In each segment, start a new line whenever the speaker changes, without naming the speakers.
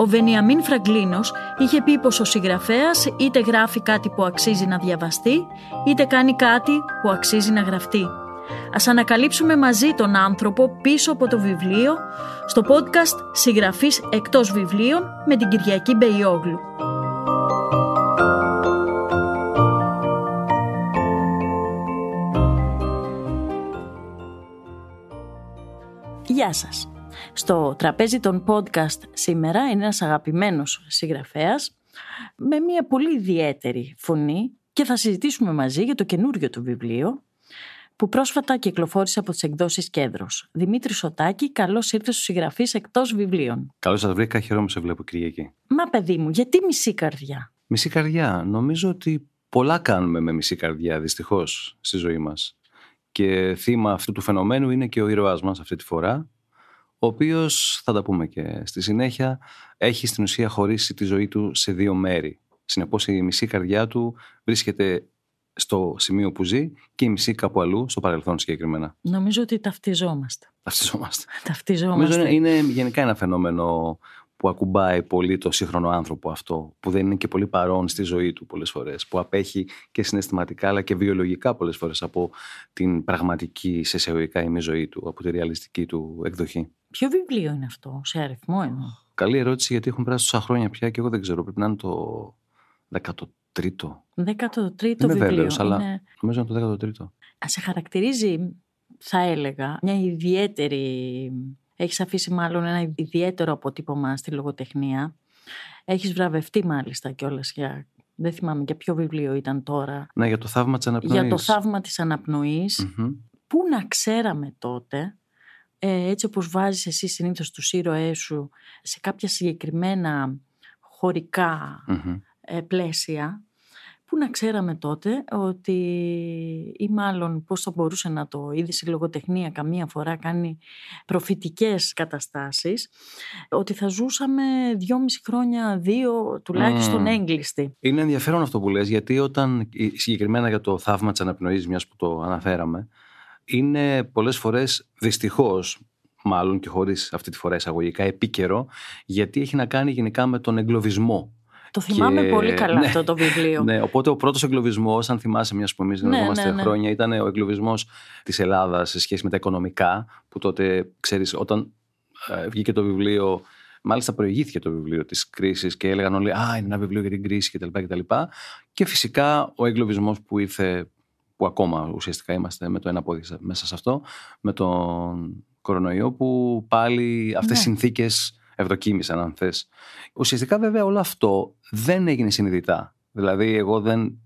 Ο Βενιαμίν Φραγκλίνος είχε πει πως ο συγγραφέας είτε γράφει κάτι που αξίζει να διαβαστεί, είτε κάνει κάτι που αξίζει να γραφτεί. Ας ανακαλύψουμε μαζί τον άνθρωπο πίσω από το βιβλίο στο podcast «Συγγραφής εκτός βιβλίων» με την Κυριακή Μπεϊόγλου. Γεια σας. Στο τραπέζι των podcast σήμερα είναι ένας αγαπημένος συγγραφέας με μια πολύ ιδιαίτερη φωνή και θα συζητήσουμε μαζί για το καινούριο του βιβλίο που πρόσφατα κυκλοφόρησε από τις εκδόσεις Κέντρος. Δημήτρη Σωτάκη, καλώς ήρθες στους συγγραφείς εκτός βιβλίων.
Καλώς σας βρήκα, χαίρομαι σε βλέπω Κυριακή.
Μα παιδί μου, γιατί μισή καρδιά;
Μισή καρδιά. Νομίζω ότι πολλά κάνουμε με μισή καρδιά δυστυχώς στη ζωή μας. Και θύμα αυτού του φαινομένου είναι και ο ήρωάς μας αυτή τη φορά, ο οποίος, θα τα πούμε και στη συνέχεια, έχει στην ουσία χωρίσει τη ζωή του σε δύο μέρη. Συνεπώς η μισή καρδιά του βρίσκεται στο σημείο που ζει και η μισή κάπου αλλού, στο παρελθόν συγκεκριμένα.
Νομίζω ότι ταυτιζόμαστε.
Ταυτιζόμαστε.
Ταυτιζόμαστε.
Νομίζω είναι, είναι γενικά ένα φαινόμενο που ακουμπάει πολύ το σύγχρονο άνθρωπο αυτό, που δεν είναι και πολύ παρόν στη ζωή του πολλές φορές, που απέχει και συναισθηματικά αλλά και βιολογικά πολλές φορές από την πραγματική σε εισαγωγικά ημί ζωή του, από τη ρεαλιστική του εκδοχή.
Ποιο βιβλίο είναι αυτό, σε αριθμό εννοώ;
Καλή ερώτηση γιατί έχουν περάσει τόσα χρόνια πια και εγώ δεν ξέρω, πρέπει να είναι το 13ο.
13ο
Δεν είμαι
βιβλίο.
βέβαιος, αλλά
Είναι...
νομίζω είναι το 13ο.
Σε χαρακτηρίζει, θα έλεγα, μια ιδιαίτερη... Έχεις αφήσει μάλλον ένα ιδιαίτερο αποτύπωμα στη λογοτεχνία. Έχεις βραβευτεί μάλιστα κιόλας για... Δεν θυμάμαι για ποιο βιβλίο ήταν τώρα.
Ναι, για το θαύμα της αναπνοής.
Για το θαύμα της αναπνοής.
Μμμ.
Πού να ξέραμε τότε, ε, έτσι όπως βάζεις εσύ συνήθως τους ήρωές σου σε κάποια συγκεκριμένα χωρικά
Μμμ.
ε, πλαίσια, πού να ξέραμε τότε ότι ή μάλλον πώς θα μπορούσε να το είδε η λογοτεχνία καμία φορά κάνει προφητικές καταστάσεις, ότι θα ζούσαμε δυόμιση χρόνια, δύο τουλάχιστον
Μμμ.
έγκλειστοι.
Είναι ενδιαφέρον αυτό που λες, γιατί όταν συγκεκριμένα για το θαύμα της αναπνοής, μιας που το αναφέραμε, είναι πολλές φορές δυστυχώς, μάλλον και χωρίς αυτή τη φορά εισαγωγικά, επίκαιρο, γιατί έχει να κάνει γενικά με τον εγκλωβισμό.
Το θυμάμαι
Και-
πολύ καλά
ναι,
αυτό το βιβλίο.
Ναι, οπότε ο πρώτος εγκλωβισμός, αν θυμάσαι μιας που εμείς
Ναι,
γνωριζόμαστε
ναι, ναι.
χρόνια, ήταν ο εγκλωβισμός της Ελλάδας σε σχέση με τα οικονομικά, που τότε, ξέρεις, όταν ε, βγήκε το βιβλίο, μάλιστα προηγήθηκε το βιβλίο της κρίσης και έλεγαν όλοι «Α, είναι ένα βιβλίο για την κρίση» κτλ. Και, και, και φυσικά ο εγκλωβισμός που ήρθε, που ακόμα ουσιαστικά είμαστε με το ένα πόδι μέσα σε αυτό, με τον κορονοϊό, που πάλι αυτές
Ναι.
οι συνθήκες ευδοκίμησαν, αν θες. Ουσιαστικά βέβαια όλο αυτό δεν έγινε συνειδητά. Δηλαδή εγώ δεν,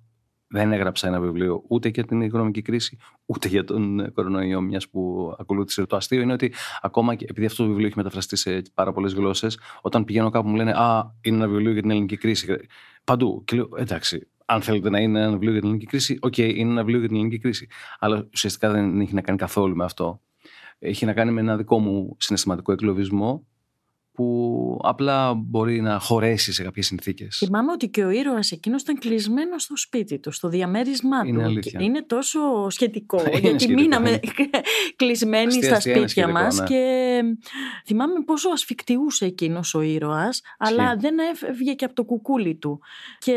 δεν έγραψα ένα βιβλίο ούτε για την οικονομική κρίση, ούτε για τον ε, κορονοϊό, μιας που ακολούθησε. Το αστείο είναι ότι ακόμα και επειδή αυτό το βιβλίο έχει μεταφραστεί σε πάρα πολλές γλώσσες, όταν πηγαίνω κάπου μου λένε Α, είναι ένα βιβλίο για την ελληνική κρίση. Παντού. Και λέω Εντάξει, αν θέλετε να είναι ένα βιβλίο για την ελληνική κρίση, οκ, είναι ένα βιβλίο για την ελληνική κρίση. Αλλά ουσιαστικά δεν έχει να κάνει καθόλου με αυτό. Έχει να κάνει με ένα δικό μου συναισθηματικό εγκλωβισμό που απλά μπορεί να χωρέσει σε κάποιες συνθήκες.
Θυμάμαι ότι και ο ήρωας εκείνος ήταν κλεισμένος στο σπίτι του, στο διαμέρισμά
Είναι
του.
αλήθεια.
Και Είναι τόσο σχετικό,
Είναι
γιατί
σχετικό,
μείναμε
είναι.
κλεισμένοι
Αστεία,
στα
αστεία, είναι
σπίτια
σχετικό,
μας
ναι.
και θυμάμαι πόσο ασφικτιούσε εκείνος ο ήρωας, αλλά
Ισχύει.
δεν έφευγε και από το κουκούλι του. Και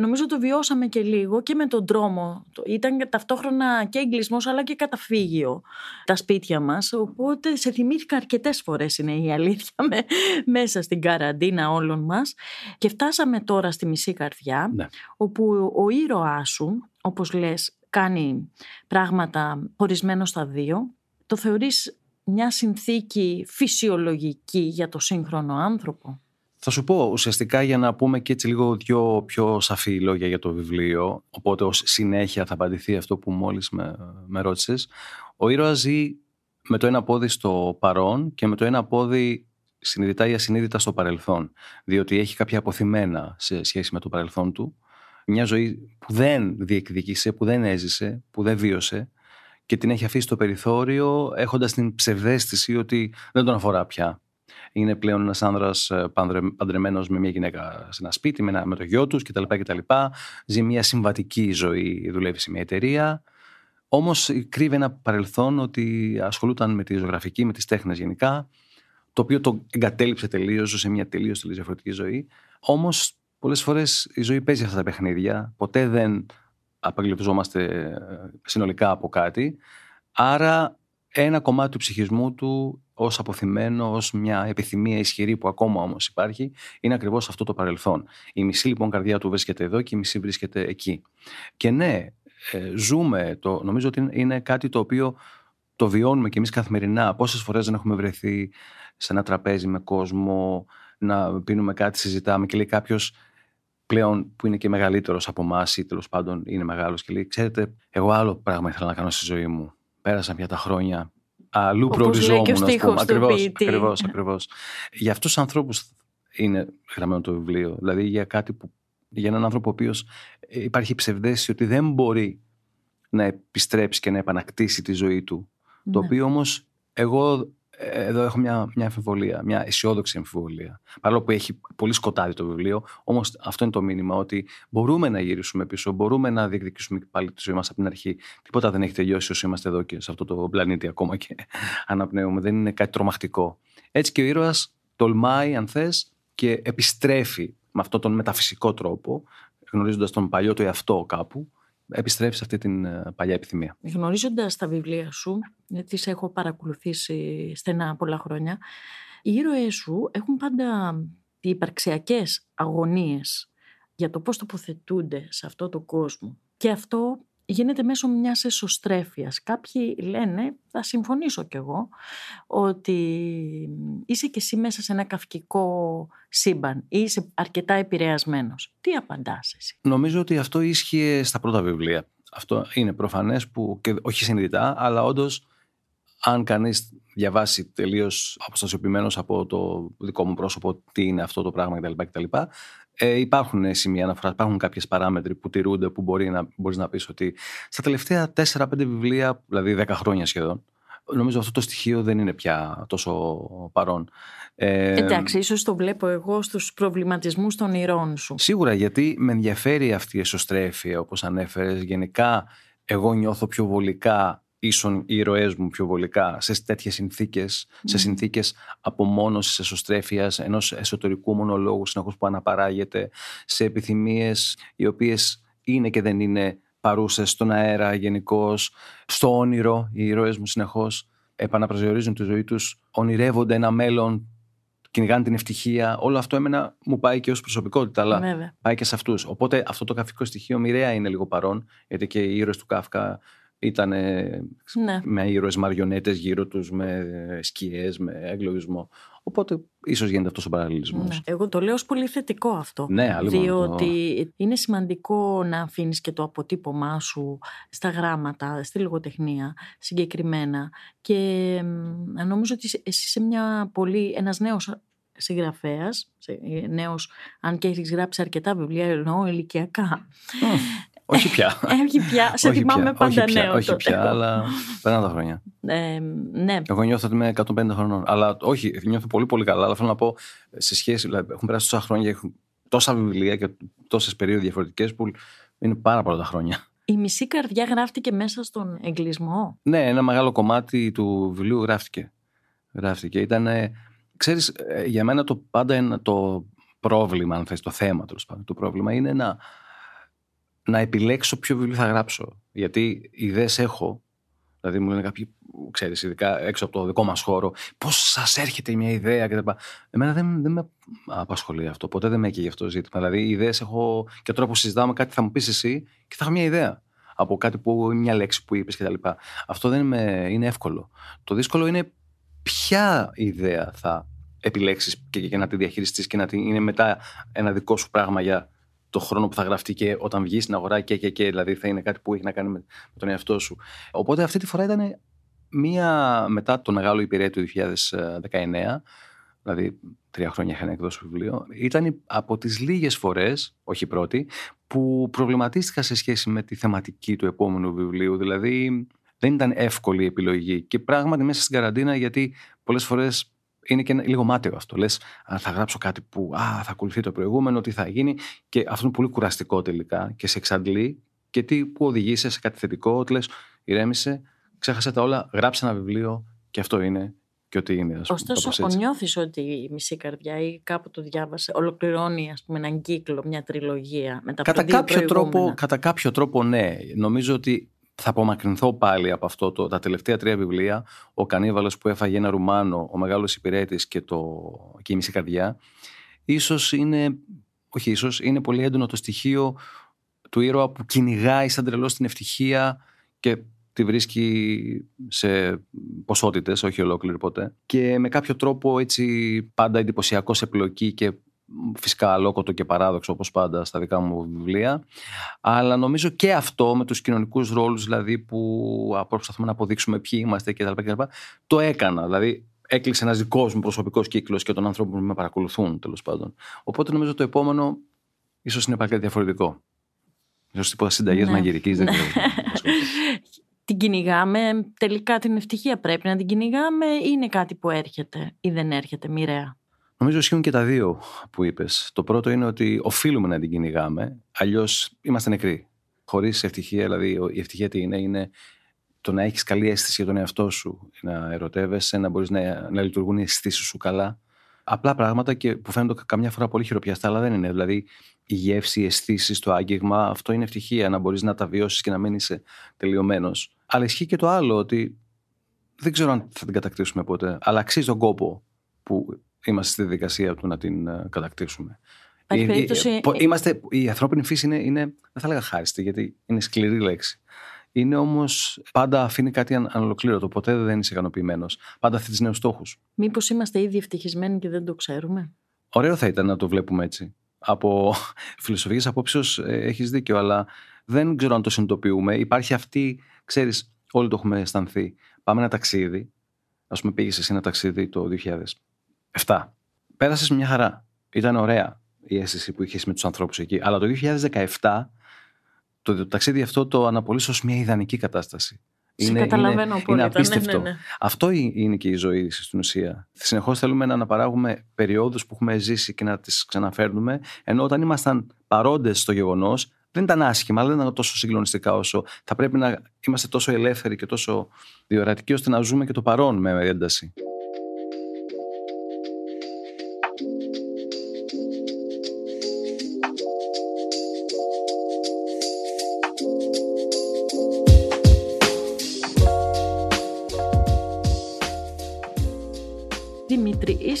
νομίζω το βιώσαμε και λίγο και με τον τρόμο. Το- Ήταν ταυτόχρονα και εγκλισμός αλλά και καταφύγιο τα σπίτια μας, οπότε σε θυμήθηκα αρκετές φορές είναι η αλήθεια με, μέσα στην καραντίνα όλων μας και φτάσαμε τώρα στη μισή καρδιά
Ναι.
όπου ο ήρωάς σου, όπως λες, κάνει πράγματα χωρισμένο στα δύο. Το θεωρείς μια συνθήκη φυσιολογική για το σύγχρονο άνθρωπο;
Θα σου πω ουσιαστικά για να πούμε και έτσι λίγο δυο πιο σαφή λόγια για το βιβλίο, οπότε ως συνέχεια θα απαντηθεί αυτό που μόλις με, με ρώτησες. Ο ήρωας ζει με το ένα πόδι στο παρόν και με το ένα πόδι συνειδητά ή ασυνείδητα στο παρελθόν, διότι έχει κάποια αποθυμένα σε σχέση με το παρελθόν του, μια ζωή που δεν διεκδικήσε, που δεν έζησε, που δεν βίωσε και την έχει αφήσει στο περιθώριο έχοντας την ψευδέστηση ότι δεν τον αφορά πια είναι πλέον ένας άνδρας ε, παντρεμένος με μια γυναίκα σε ένα σπίτι, με, ένα, με το γιο τους κτλ, κτλ. Ζει μια συμβατική ζωή, δουλεύει σε μια εταιρεία. Όμως κρύβει ένα παρελθόν ότι ασχολούταν με τη ζωγραφική, με τις τέχνες γενικά, το οποίο το εγκατέλειψε τελείως, σε μια τελείως διαφορετική ζωή. Όμως πολλές φορές η ζωή παίζει αυτά τα παιχνίδια. Ποτέ δεν απεγκλωβιζόμαστε ε, συνολικά από κάτι. Άρα ένα κομμάτι του ψυχισμού του ως αποθυμένο, ως μια επιθυμία ισχυρή που ακόμα όμως υπάρχει, είναι ακριβώς αυτό το παρελθόν. Η μισή λοιπόν καρδιά του βρίσκεται εδώ και η μισή βρίσκεται εκεί. Και ναι, ε, ζούμε, το, νομίζω ότι είναι κάτι το οποίο το βιώνουμε και εμείς καθημερινά. Πόσες φορές δεν έχουμε βρεθεί σε ένα τραπέζι με κόσμο, να πίνουμε κάτι, συζητάμε και λέει κάποιος πλέον που είναι και μεγαλύτερος από εμάς ή τέλος πάντων είναι μεγάλος και λέει ξέρετε εγώ άλλο πράγμα ήθελα να κάνω στη ζωή μου πέρασαν πια τα χρόνια, αλλού προοριζόμουν, ας πούμε. Ακριβώς, ακριβώς, ακριβώς. Για αυτούς τους ανθρώπους είναι γραμμένο το βιβλίο. Δηλαδή για κάτι που, για έναν άνθρωπο ο οποίος υπάρχει ψευδέστηση ότι δεν μπορεί να επιστρέψει και να επανακτήσει τη ζωή του. Το ναι. οποίο όμως εγώ εδώ έχω μια, μια αμφιβολία, μια αισιόδοξη αμφιβολία. Παρόλο που έχει πολύ σκοτάδι το βιβλίο, όμως αυτό είναι το μήνυμα ότι μπορούμε να γυρίσουμε πίσω, μπορούμε να διεκδικήσουμε πάλι τη ζωή μας από την αρχή. Τίποτα δεν έχει τελειώσει όσο είμαστε εδώ και σε αυτό το πλανήτη ακόμα και αναπνέουμε. Δεν είναι κάτι τρομακτικό. Έτσι και ο ήρωας τολμάει, αν θες, και επιστρέφει με αυτόν τον μεταφυσικό τρόπο, γνωρίζοντας τον παλιό του εαυτό κάπου, επιστρέφει σε αυτή την ε, παλιά επιθυμία.
Γνωρίζοντας τα βιβλία σου, γιατί σε έχω παρακολουθήσει στενά πολλά χρόνια, οι ήρωές σου έχουν πάντα υπαρξιακές αγωνίες για το πώς τοποθετούνται σε αυτό το κόσμο. Και αυτό γίνεται μέσω μιας εσωστρέφειας. Κάποιοι λένε, θα συμφωνήσω κι εγώ, ότι είσαι κι εσύ μέσα σε ένα καυκικό σύμπαν ή είσαι αρκετά επηρεασμένος. Τι απαντάς εσύ;
Νομίζω ότι αυτό ίσχυε στα πρώτα βιβλία. Αυτό είναι προφανές που, και όχι συνειδητά, αλλά όντως αν κανείς διαβάσει τελείως αποστασιοποιημένος από το δικό μου πρόσωπο τι είναι αυτό το πράγμα κτλ. Ε, υπάρχουν σημεία αναφοράς, υπάρχουν κάποιες παράμετροι που τηρούνται που μπορεί να, μπορείς να πεις ότι στα τελευταία 4-5 βιβλία, δηλαδή 10 χρόνια σχεδόν, νομίζω αυτό το στοιχείο δεν είναι πια τόσο παρόν.
Ε, Εντάξει, ίσως το βλέπω εγώ στους προβληματισμούς των ηρών σου.
Σίγουρα, γιατί με ενδιαφέρει αυτή η εσωστρέφεια, όπως ανέφερες. Γενικά, εγώ νιώθω πιο βολικά ίσον οι ήρωές μου πιο βολικά σε τέτοιες συνθήκες, σε συνθήκες απομόνωσης, εσωστρέφειας, ενός εσωτερικού μονολόγου συνεχώς που αναπαράγεται, σε επιθυμίες οι οποίες είναι και δεν είναι παρούσες στον αέρα γενικώς, στο όνειρο οι ήρωές μου συνεχώς επαναπροσδιορίζουν τη ζωή τους, ονειρεύονται ένα μέλλον κυνηγάνε την ευτυχία. Όλο αυτό εμένα μου πάει και ως προσωπικότητα, αλλά πάει και σε αυτούς. Οπότε αυτό το καφικό στοιχείο μοιραία είναι λίγο παρόν, γιατί και οι ήρωες του Κάφκα ήταν ναι. με ήρωες μαριονέτες γύρω τους, με σκιές, με εγκλωβισμό. Οπότε ίσως γίνεται αυτός ο παραλληλισμός. Ναι.
Εγώ το λέω ως πολύ θετικό αυτό.
Ναι,
διότι είναι σημαντικό να αφήνεις και το αποτύπωμά σου στα γράμματα, στη λογοτεχνία συγκεκριμένα. Και νομίζω ότι εσύ είσαι μια πολύ, ένας νέος συγγραφέας, νέος, αν και έχεις γράψει αρκετά βιβλία, εννοώ ηλικιακά.
Όχι πια.
Όχι πια. Σε θυμάμαι πάντα όχι νέο.
Όχι πια, αλλά περνάνε τα χρόνια.
Ε, ναι.
Εγώ νιώθω ότι είμαι 150 χρονών. Αλλά όχι, νιώθω πολύ πολύ καλά. Αλλά θέλω να πω σε σχέση. Δηλαδή, έχουν περάσει τόσα χρόνια, έχουν τόσα βιβλία και τόσες περίοδοι διαφορετικές που είναι πάρα πολλά τα χρόνια.
Η μισή καρδιά γράφτηκε μέσα στον εγκλισμό;
Ναι, ένα μεγάλο κομμάτι του βιβλίου γράφτηκε. Γράφτηκε. Ήταν, ξέρεις, ε, για μένα το πάντα ένα, το πρόβλημα, αν θες, το θέμα τέλος πάντων, το πρόβλημα είναι να να επιλέξω ποιο βιβλίο θα γράψω. Γιατί ιδέες έχω. Δηλαδή μου λένε κάποιοι, ξέρεις, ειδικά έξω από το δικό μας χώρο, πώς σας έρχεται μια ιδέα κτλ. Εμένα δεν, δεν με απασχολεί αυτό. Ποτέ δεν με έκαιγε αυτό το ζήτημα. Δηλαδή, ιδέες έχω και τώρα που συζητάμε κάτι θα μου πεις εσύ και θα έχω μια ιδέα από κάτι που μια λέξη που είπες κτλ. Αυτό δεν είναι εύκολο. Το δύσκολο είναι ποια ιδέα θα επιλέξεις και, και να τη διαχειριστείς και να την, είναι μετά ένα δικό σου πράγμα για το χρόνο που θα γραφτεί και όταν βγεις στην αγορά και, και, και δηλαδή θα είναι κάτι που έχει να κάνει με, τον εαυτό σου. Οπότε αυτή τη φορά ήταν μία μετά το μεγάλο υπηρέτου του 2019 δηλαδή τρία χρόνια είχα εκδώσει βιβλίο, ήταν από τις λίγες φορές, όχι πρώτη, που προβληματίστηκα σε σχέση με τη θεματική του επόμενου βιβλίου. Δηλαδή δεν ήταν εύκολη η επιλογή και πράγματι μέσα στην καραντίνα γιατί πολλές φορές είναι και λίγο μάταιο αυτό. Λες, θα γράψω κάτι που α, θα ακολουθεί το προηγούμενο, τι θα γίνει. Και αυτό είναι πολύ κουραστικό τελικά και σε εξαντλεί. Και τι που οδηγείσαι σε κάτι θετικό, ότι λες, ηρέμησε, ξέχασε τα όλα, γράψε ένα βιβλίο και αυτό είναι και ότι είναι. Ας
πούμε, Ωστόσο, νιώθεις ότι η μισή καρδιά ή κάπου το διάβασε, ολοκληρώνει ας πούμε, έναν κύκλο, μια τριλογία μετά
κατά κάποιο τρόπο, Κατά κάποιο τρόπο, ναι. Νομίζω ότι θα απομακρυνθώ πάλι από αυτό το, τα τελευταία τρία βιβλία. Ο Κανίβαλος που έφαγε ένα ρουμάνο, ο Μεγάλος Υπηρέτης και, το, και η Μισή Καρδιά. Ίσως είναι, όχι ίσως, είναι πολύ έντονο το στοιχείο του ήρωα που κυνηγάει σαν τρελός την ευτυχία και τη βρίσκει σε ποσότητες, όχι ολόκληρη ποτέ. Και με κάποιο τρόπο έτσι πάντα εντυπωσιακός σε πλοκή και φυσικά αλόκοτο και παράδοξο όπως πάντα στα δικά μου βιβλία. Αλλά νομίζω και αυτό με τους κοινωνικούς ρόλους δηλαδή που προσπαθούμε να αποδείξουμε ποιοι είμαστε και τα λοιπά το έκανα. Δηλαδή έκλεισε ένας δικός μου προσωπικός κύκλος και των ανθρώπων που με παρακολουθούν τέλος πάντων. Οπότε νομίζω το επόμενο ίσως είναι πάλι διαφορετικό. Ίσως τίποτα συνταγές ναι. μαγειρικής δεν
την κυνηγάμε, τελικά την ευτυχία πρέπει να την κυνηγάμε. Ή είναι κάτι που έρχεται ή δεν έρχεται μοιραία.
Νομίζω ισχύουν και τα δύο που είπες. Το πρώτο είναι ότι οφείλουμε να την κυνηγάμε, αλλιώς είμαστε νεκροί. Χωρίς ευτυχία, δηλαδή η ευτυχία τι είναι, είναι το να έχεις καλή αίσθηση για τον εαυτό σου, να ερωτεύεσαι, να μπορείς να, να λειτουργούν οι αισθήσεις σου καλά. Απλά πράγματα και που φαίνονται καμιά φορά πολύ χειροπιαστά, αλλά δεν είναι. Δηλαδή η γεύση, οι αισθήσεις, το άγγιγμα, αυτό είναι ευτυχία, να μπορείς να τα βιώσεις και να μην είσαι τελειωμένος. Αλλά ισχύει και το άλλο, ότι δεν ξέρω αν θα την κατακτήσουμε ποτέ, αλλά αξίζει τον κόπο που είμαστε στη διαδικασία του να την ε, κατακτήσουμε.
Η, περίπτωση...
είμαστε, η ανθρώπινη φύση είναι, είναι, δεν θα λέγα χάριστη, γιατί είναι σκληρή λέξη. Είναι όμω πάντα αφήνει κάτι ανολοκλήρωτο. Ποτέ δεν είσαι ικανοποιημένος. Πάντα θέτεις νέους στόχους.
Μήπως είμαστε ήδη ευτυχισμένοι και δεν το ξέρουμε;
Ωραίο θα ήταν να το βλέπουμε έτσι. Από φιλοσοφικέ απόψεως ε, έχεις δίκιο, αλλά δεν ξέρω αν το συνειδητοποιούμε. Υπάρχει αυτή, ξέρεις, όλοι το έχουμε αισθανθεί. Πάμε ένα ταξίδι. Α πούμε, πήγες εσύ ένα ταξίδι το 2007. Πέρασες μια χαρά. Ήταν ωραία η αίσθηση που είχες με τους ανθρώπους εκεί. Αλλά το 2017 το ταξίδι αυτό το αναπολύσω ως μια ιδανική κατάσταση.
Είναι, καταλαβαίνω είναι,
είναι απίστευτο. Ναι, ναι, ναι. Αυτό είναι και η ζωή στην ουσία. Συνεχώς θέλουμε να αναπαράγουμε περιόδους που έχουμε ζήσει και να τις ξαναφέρνουμε, ενώ όταν ήμασταν παρόντες στο γεγονός, δεν ήταν άσχημα, αλλά δεν ήταν τόσο συγκλονιστικά όσο θα πρέπει να είμαστε τόσο ελεύθεροι και τόσο διορατικοί ώστε να ζούμε και το παρόν με ένταση.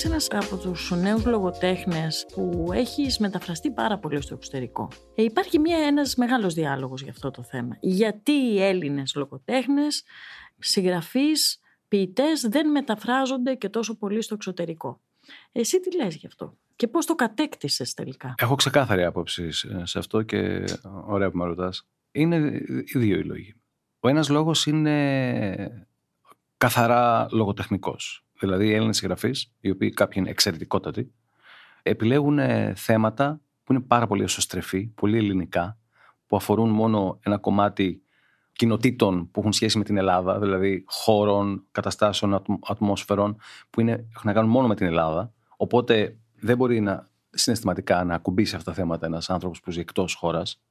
Είσαι ένας από τους νέους λογοτέχνες που έχεις μεταφραστεί πάρα πολύ στο εξωτερικό. Ε, υπάρχει μια, ένας μεγάλος διάλογος για αυτό το θέμα. Γιατί οι Έλληνες λογοτέχνες, συγγραφείς, ποιητές δεν μεταφράζονται και τόσο πολύ στο εξωτερικό; Εσύ τι λες γι' αυτό και πώς το κατέκτησες τελικά;
Έχω ξεκάθαρη άποψη σε αυτό και ωραία που με ρωτάς. Είναι οι δύο οι λόγοι. Ο ένας λόγος είναι καθαρά λογοτεχνικός. Δηλαδή οι Έλληνες συγγραφείς, οι οποίοι κάποιοι είναι εξαιρετικότατοι, επιλέγουν ε, θέματα που είναι πάρα πολύ εσωστρεφή, πολύ ελληνικά, που αφορούν μόνο ένα κομμάτι κοινοτήτων που έχουν σχέση με την Ελλάδα, δηλαδή χώρων, καταστάσεων, ατμόσφαιρων, που είναι, έχουν να κάνουν μόνο με την Ελλάδα. Οπότε δεν μπορεί να συναισθηματικά να ακουμπήσει αυτά τα θέματα ένας άνθρωπος που ζει εκτός χώρας.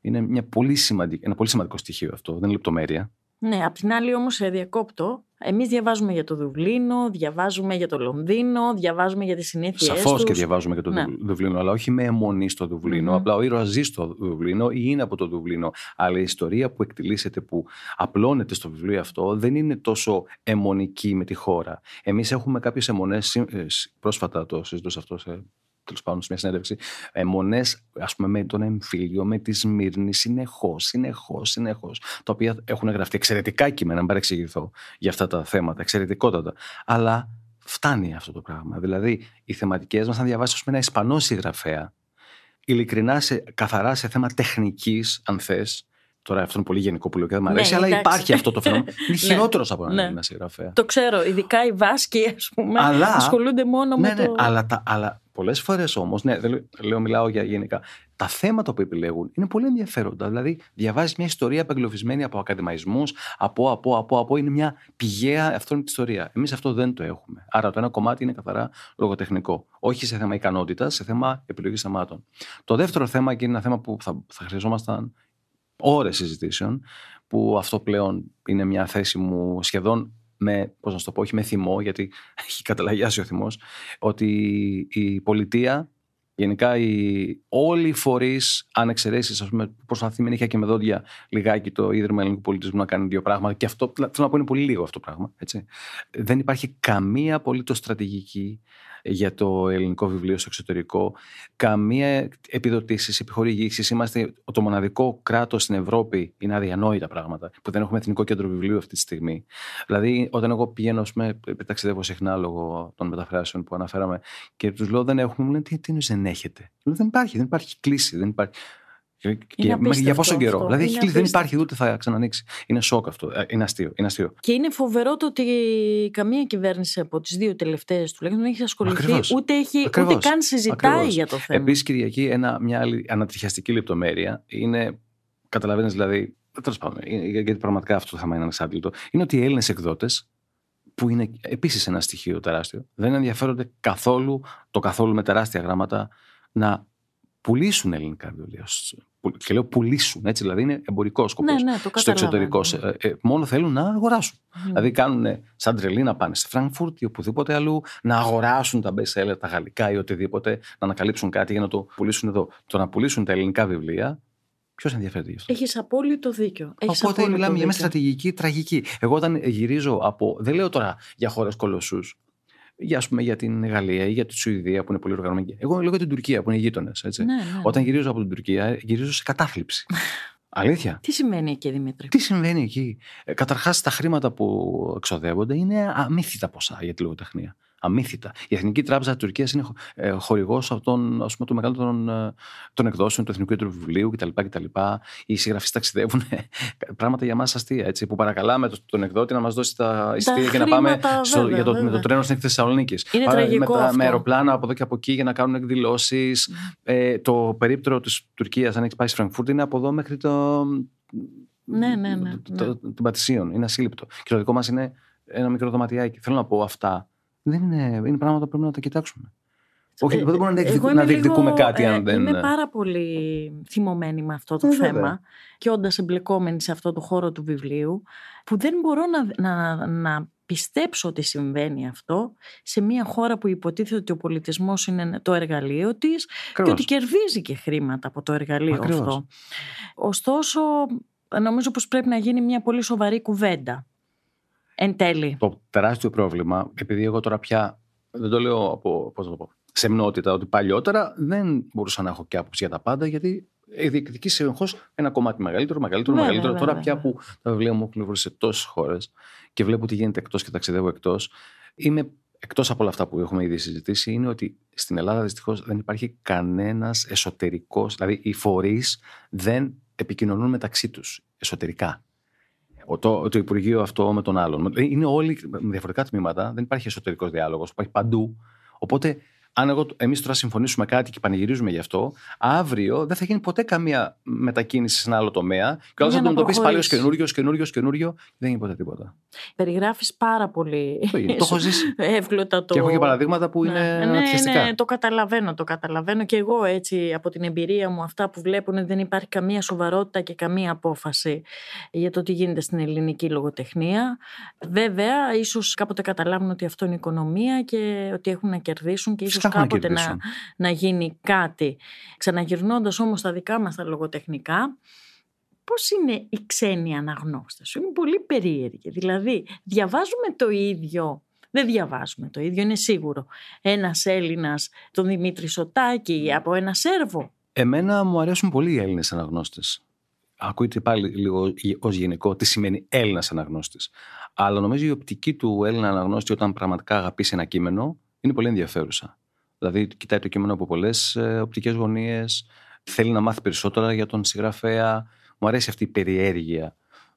Είναι μια πολύ ένα πολύ σημαντικό στοιχείο αυτό, δεν είναι λεπτομέρεια.
Ναι, απ' την άλλη όμως σε διακόπτω. Εμείς διαβάζουμε για το Δουβλίνο, διαβάζουμε για το Λονδίνο, διαβάζουμε για τις συνήθειές
Σαφώς τους. και διαβάζουμε για το ναι. Δουβλίνο, αλλά όχι με αιμονή στο Δουβλίνο. Απλά ο ήρωας ζει στο Δουβλίνο ή είναι από το Δουβλίνο. Αλλά η ιστορία που εκτελήσεται, που απλώνεται στο βιβλίο αυτό, δεν είναι τόσο αιμονική με τη χώρα. Εμείς έχουμε κάποιες αιμονές, πρόσφατα το συζητούσα αυτό σε τέλος πάντων σε μια συνέντευξη, ε, μονές, ας πούμε, με τον εμφύλιο, με τη Σμύρνη, συνεχώς, συνεχώς, συνεχώς. Τα οποία έχουν γραφτεί εξαιρετικά κείμενα, να παρεξηγηθώ για αυτά τα θέματα, εξαιρετικότατα. Αλλά φτάνει αυτό το πράγμα. Δηλαδή, οι θεματικές μας, αν διαβάσεις ένα Ισπανό συγγραφέα, ειλικρινά, σε, καθαρά σε θέμα τεχνικής, αν θες, Τώρα αυτό είναι πολύ γενικό που λέω και δεν μου αρέσει, ναι, αλλά εντάξει. υπάρχει αυτό το φαινόμενο. είναι ναι. χειρότερος από έναν ναι. Έλληνα συγγραφέα.
Το ξέρω. Ειδικά οι Βάσκοι, ας πούμε, αλλά, ασχολούνται μόνο
ναι,
με
ναι,
το.
Αλλά, τα, αλλά πολλές φορές όμως, ναι, δεν λέω, μιλάω για γενικά. Τα θέματα που επιλέγουν είναι πολύ ενδιαφέροντα. Δηλαδή, διαβάζεις μια ιστορία απεγκλωβισμένη από ακαδημαϊσμούς, από, από, από, από. Είναι μια πηγαία αυτόνομη ιστορία. Εμείς αυτό δεν το έχουμε. Άρα, το ένα κομμάτι είναι καθαρά λογοτεχνικό. Όχι σε θέμα ικανότητας, σε θέμα επιλογής θεμάτων. Το δεύτερο θέμα, και είναι ένα θέμα που θα, θα χρειαζόμασταν ώρες συζητήσεων που αυτό πλέον είναι μια θέση μου σχεδόν με, πώς να το πω, όχι με θυμό γιατί έχει καταλαγιάσει ο θυμός ότι η πολιτεία Γενικά, οι, όλοι οι φορείς, αν εξαιρέσεις, ας πούμε, προσπαθεί με νύχια και με δόντια λιγάκι το Ίδρυμα Ελληνικού Πολιτισμού να κάνει δύο πράγματα. Και αυτό θέλω να πω είναι πολύ λίγο αυτό το πράγμα. Έτσι. Δεν υπάρχει καμία απολύτως στρατηγική για το ελληνικό βιβλίο στο εξωτερικό, καμία επιδοτήσεις, επιχορηγήσεις. Είμαστε το μοναδικό κράτος στην Ευρώπη, είναι αδιανόητα πράγματα, που δεν έχουμε εθνικό κέντρο βιβλίου αυτή τη στιγμή. Δηλαδή, όταν εγώ πηγαίνω, πούμε, ταξιδεύω συχνά λόγω των μεταφράσεων που αναφέραμε και τους λέω δεν έχουμε, μου λένε τι, τι δεν έχετε. δεν υπάρχει, δεν υπάρχει κλίση, δεν υπάρχει. Και, για πόσο καιρό. Αυτό. Δηλαδή έχει δεν υπάρχει ούτε θα ξανανοίξει. Είναι σοκ αυτό. Ε, είναι αστείο. Είναι αστείο.
Και είναι φοβερό το ότι καμία κυβέρνηση από τις δύο τελευταίες τουλάχιστον δεν έχει ασχοληθεί, ούτε, έχει, ούτε καν συζητάει Ακριβώς. για το θέμα.
Επίσης, Κυριακή, ένα, μια άλλη ανατριχιαστική λεπτομέρεια είναι. Καταλαβαίνεις δηλαδή. Τέλος πάντων, γιατί πραγματικά αυτό το θέμα είναι ανεξάρτητο. Είναι ότι οι Έλληνες εκδότες, που είναι επίσης ένα στοιχείο τεράστιο, δεν ενδιαφέρονται καθόλου, το καθόλου με τεράστια γράμματα, να πουλήσουν ελληνικά βιβλία. Και λέω πουλήσουν, έτσι δηλαδή είναι εμπορικός σκοπός
ναι, ναι,
στο εξωτερικό. Ε, ε, μόνο θέλουν να αγοράσουν. Mm. Δηλαδή κάνουν σαν τρελή να πάνε στη Φραγκφούρτη ή οπουδήποτε αλλού, να αγοράσουν τα best seller, τα γαλλικά ή οτιδήποτε, να ανακαλύψουν κάτι για να το πουλήσουν εδώ. Το να πουλήσουν τα ελληνικά βιβλία Ποιος ενδιαφέρεται γι' αυτό;
Έχεις απόλυτο δίκιο. Έχεις
Οπότε μιλάμε δίκιο. για μια στρατηγική τραγική. Εγώ όταν γυρίζω από. Δεν λέω τώρα για χώρες κολοσσούς για, πούμε, για την Γαλλία ή για τη Σουηδία που είναι πολύ οργανωμένη. Εγώ λέω για την Τουρκία που είναι γείτονες. Ναι, ναι, Όταν γυρίζω από την Τουρκία, γυρίζω σε κατάθλιψη. Αλήθεια.
Τι συμβαίνει εκεί, Δημήτρη;
Τι συμβαίνει εκεί; Ε, Καταρχάς, τα χρήματα που εξοδεύονται είναι αμύθιτα ποσά για τη λογοτεχνία αμύθιτα. Η Εθνική Τράπεζα τη Τουρκίας είναι ε, χορηγός των, μεγαλύτερων ε, των εκδόσεων του Εθνικού Κέντρου Βιβλίου κτλ. κτλ. Οι συγγραφείς ταξιδεύουν πράγματα για μας αστεία. Έτσι, που παρακαλάμε τον εκδότη να μας δώσει τα εισιτήρια και να πάμε στο, για το, με το τρένο στην Θεσσαλονίκης.
Είναι Άρα, τραγικό
με,
αυτό.
με αεροπλάνα από εδώ και από εκεί για να κάνουν εκδηλώσεις. Mm. Ε, το περίπτερο της Τουρκίας, αν έχεις πάει στη Φραγκφούρτη, είναι από εδώ μέχρι το.
Ναι, ναι, ναι.
Το, ναι. Την Πατησίων. Είναι ασύλληπτο. Και το δικό μας είναι ένα μικρό δωματιάκι. Θέλω να πω αυτά δεν είναι, είναι πράγματα που πρέπει να τα κοιτάξουμε. Όχι, δεν μπορούμε να, να διεκδικούμε κάτι αν δεν.
Είμαι πάρα πολύ θυμωμένη με αυτό το ε, θέμα βέβαια. και όντας εμπλεκόμενη σε αυτό το χώρο του βιβλίου, που δεν μπορώ να, να, να πιστέψω ότι συμβαίνει αυτό σε μια χώρα που υποτίθεται ότι ο πολιτισμός είναι το εργαλείο της και ότι κερδίζει και χρήματα από το εργαλείο Ακριβώς. αυτό. Ωστόσο, νομίζω πως πρέπει να γίνει μια πολύ σοβαρή κουβέντα εν τέλει.
Το τεράστιο πρόβλημα, επειδή εγώ τώρα πια δεν το λέω από πώς το πω, σεμνότητα, ότι παλιότερα δεν μπορούσα να έχω και άποψη για τα πάντα, γιατί διεκδικεί συνεχώς ένα κομμάτι μεγαλύτερο, μεγαλύτερο, βέβαια, μεγαλύτερο. Βέβαια, τώρα πια που τα βιβλία μου έχουν βρει σε τόσες χώρες και βλέπω τι γίνεται εκτός και ταξιδεύω εκτός, είμαι εκτός από όλα αυτά που έχουμε ήδη συζητήσει, είναι ότι στην Ελλάδα δυστυχώς δεν υπάρχει κανένας εσωτερικός, δηλαδή οι φορείς δεν επικοινωνούν μεταξύ τους εσωτερικά το, το Υπουργείο αυτό με τον άλλον. Είναι όλοι με διαφορετικά τμήματα, δεν υπάρχει εσωτερικός διάλογος, υπάρχει παντού. Οπότε αν εγώ, εμείς τώρα συμφωνήσουμε κάτι και πανηγυρίζουμε γι' αυτό, αύριο δεν θα γίνει ποτέ καμία μετακίνηση σε ένα άλλο τομέα και ο θα το πει πάλι ως καινούριο, καινούριο, καινούριο και δεν γίνει ποτέ τίποτα.
Περιγράφεις πάρα πολύ.
Το, το έχω ζήσει.
Εύγλωτα το.
Και έχω και παραδείγματα που ναι. είναι
ναι, ναι, το καταλαβαίνω, το καταλαβαίνω και εγώ έτσι από την εμπειρία μου αυτά που βλέπουν δεν υπάρχει καμία σοβαρότητα και καμία απόφαση για το τι γίνεται στην ελληνική λογοτεχνία. Βέβαια, ίσως κάποτε καταλάβουν ότι αυτό είναι οικονομία και ότι έχουν να κερδίσουν και ίσω κάποτε να, να γίνει κάτι. Ξαναγυρνώντας όμως τα δικά μας τα λογοτεχνικά, πώς είναι οι ξένοι αναγνώστες; Σου. Είναι πολύ περίεργη. Δηλαδή, διαβάζουμε το ίδιο δεν διαβάζουμε το ίδιο, είναι σίγουρο. Ένας Έλληνας, τον Δημήτρη Σωτάκη, από ένα Σέρβο.
Εμένα μου αρέσουν πολύ οι Έλληνες αναγνώστες. Ακούγεται πάλι λίγο ως γενικό τι σημαίνει Έλληνας αναγνώστης. Αλλά νομίζω η οπτική του Έλληνα αναγνώστη όταν πραγματικά αγαπήσει ένα κείμενο είναι πολύ ενδιαφέρουσα. Δηλαδή, κοιτάει το κείμενο από πολλές ε, οπτικές γωνίες, θέλει να μάθει περισσότερα για τον συγγραφέα. Μου αρέσει αυτή η περιέργεια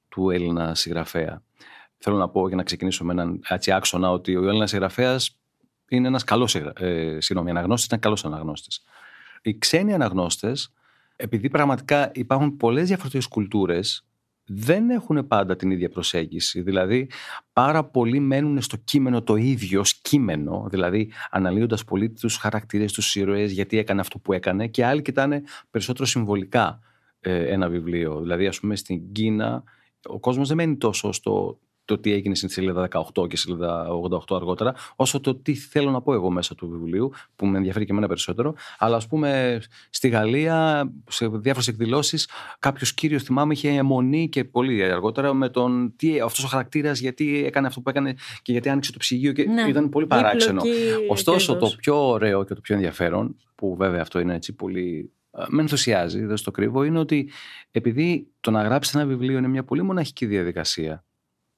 του Έλληνα συγγραφέα. Θέλω να πω για να ξεκινήσω με έναν έτσι άξονα ότι ο Έλληνας συγγραφέας είναι ένας καλός. Ε, συγγνώμη, αναγνώστης είναι καλός αναγνώστης. Οι ξένοι αναγνώστες, επειδή πραγματικά υπάρχουν πολλές διαφορετικές κουλτούρες, δεν έχουν πάντα την ίδια προσέγγιση. Δηλαδή, πάρα πολλοί μένουν στο κείμενο το ίδιο, ως κείμενο, δηλαδή αναλύοντας πολύ τους χαρακτήρες, τους ήρωες, γιατί έκανε αυτό που έκανε, και άλλοι κοιτάνε περισσότερο συμβολικά ε, ένα βιβλίο. Δηλαδή, ας πούμε, στην Κίνα, ο κόσμος δεν μένει τόσο στο το τι έγινε στην σελίδα 18 και σελίδα 88 αργότερα, όσο το τι θέλω να πω εγώ μέσα του βιβλίου, που με ενδιαφέρει και εμένα περισσότερο. Αλλά ας πούμε στη Γαλλία, σε διάφορες εκδηλώσεις, κάποιος κύριος θυμάμαι είχε αιμονή και πολύ αργότερα με τον τι αυτός ο χαρακτήρας, γιατί έκανε αυτό που έκανε και γιατί άνοιξε το ψυγείο. Και ναι. ήταν πολύ παράξενο. Ωστόσο, το πιο ωραίο και το πιο ενδιαφέρον, που βέβαια αυτό είναι έτσι πολύ με ενθουσιάζει, δεν στο κρύβω, είναι ότι επειδή το να γράψεις ένα βιβλίο είναι μια πολύ μοναχική διαδικασία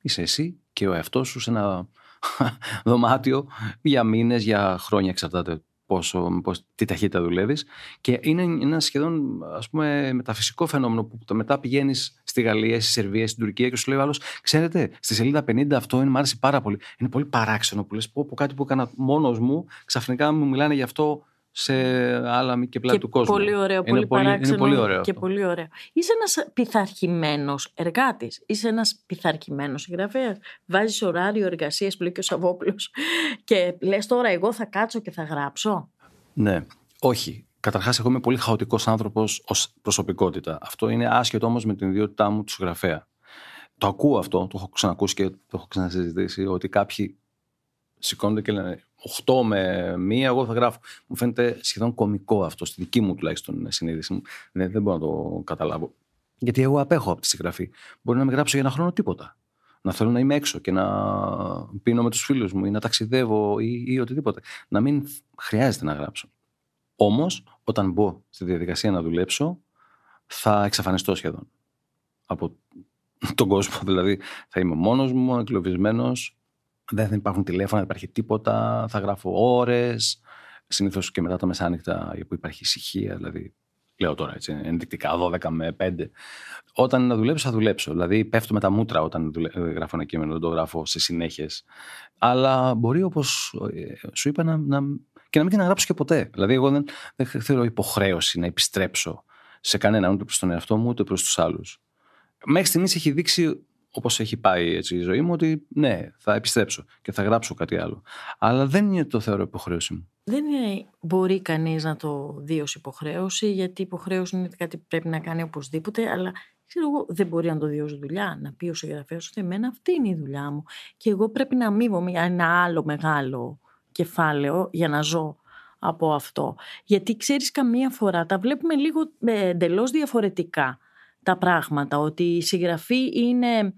Είσαι εσύ και ο εαυτός σου σε ένα δωμάτιο για μήνες, για χρόνια, εξαρτάται πόσο, πώς, τι ταχύτητα δουλεύεις. Και είναι ένα σχεδόν ας πούμε, μεταφυσικό φαινόμενο που μετά πηγαίνεις στη Γαλλία, στη Σερβία, στην Τουρκία και σου λέει ο άλλος: Ξέρετε, στη σελίδα 50 αυτό είναι, μου άρεσε πάρα πολύ. Είναι πολύ παράξενο που λες: Πω, πω κάτι που έκανα μόνος μου, ξαφνικά μου μιλάνε γι' αυτό σε άλλα και πλάτη του κόσμου.
Πολύ ωραίο, πολύ παράξενο πολύ ωραίο και πολύ ωραίο. Είσαι ένας πειθαρχημένος εργάτης, είσαι ένας πειθαρχημένος συγγραφέας. Βάζεις ωράριο εργασίας που λέει και ο Σαββόπουλος και λες τώρα εγώ θα κάτσω και θα γράψω.
Ναι, όχι. Καταρχάς εγώ είμαι πολύ χαοτικός άνθρωπος ως προσωπικότητα. Αυτό είναι άσχετο όμως με την ιδιότητά μου του συγγραφέα. Το ακούω αυτό, το έχω ξανακούσει και το έχω ξανασυζητήσει, ότι κάποιοι σηκώνονται και λένε 8 με 1, εγώ θα γράφω. Μου φαίνεται σχεδόν κωμικό αυτό, στη δική μου τουλάχιστον συνείδηση μου. Δεν, δεν μπορώ να το καταλάβω. Γιατί εγώ απέχω από τη συγγραφή. Μπορεί να μην γράψω για ένα χρόνο τίποτα. Να θέλω να είμαι έξω και να πίνω με τους φίλους μου ή να ταξιδεύω ή, ή οτιδήποτε. Να μην χρειάζεται να γράψω. Όμως, όταν μπω στη διαδικασία να δουλέψω, θα εξαφανιστώ σχεδόν από τον κόσμο. Δηλαδή, θα είμαι μόνος μου, εγκλωβισμένος, δεν θα υπάρχουν τηλέφωνα, δεν υπάρχει τίποτα. Θα γράφω ώρες. Συνήθως και μετά τα μεσάνυχτα που υπάρχει ησυχία, δηλαδή. Λέω τώρα έτσι, ενδεικτικά 12 με 5. Όταν να δουλέψω, θα δουλέψω. Δηλαδή, πέφτω με τα μούτρα όταν δουλε... γράφω ένα κείμενο, δεν το γράφω σε συνέχειες. Αλλά μπορεί, όπως ε, σου είπα, να, να... και να μην να γράψω και ποτέ. Δηλαδή, εγώ δεν, δεν θέλω υποχρέωση να επιστρέψω σε κανέναν, ούτε προς τον εαυτό μου, ούτε προς τους άλλους. Μέχρι στιγμής έχει δείξει Όπως έχει πάει έτσι η ζωή μου, ότι ναι, θα επιστρέψω και θα γράψω κάτι άλλο. Αλλά δεν είναι το θεωρώ υποχρέωση μου.
Δεν είναι, μπορεί κανείς να το δει ως υποχρέωση, γιατί υποχρέωση είναι κάτι που πρέπει να κάνει οπωσδήποτε, αλλά ξέρω εγώ, δεν μπορεί να το δει ως δουλειά. Να πει ο συγγραφέας ότι εμένα αυτή είναι η δουλειά μου. Και εγώ πρέπει να αμείβομαι για ένα άλλο μεγάλο κεφάλαιο για να ζω από αυτό. Γιατί ξέρεις, καμία φορά τα βλέπουμε λίγο ε, εντελώς διαφορετικά τα πράγματα, ότι η συγγραφή είναι